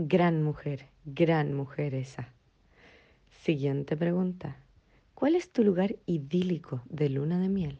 Gran mujer, gran mujer esa. Siguiente pregunta. ¿Cuál es tu lugar idílico de luna de miel?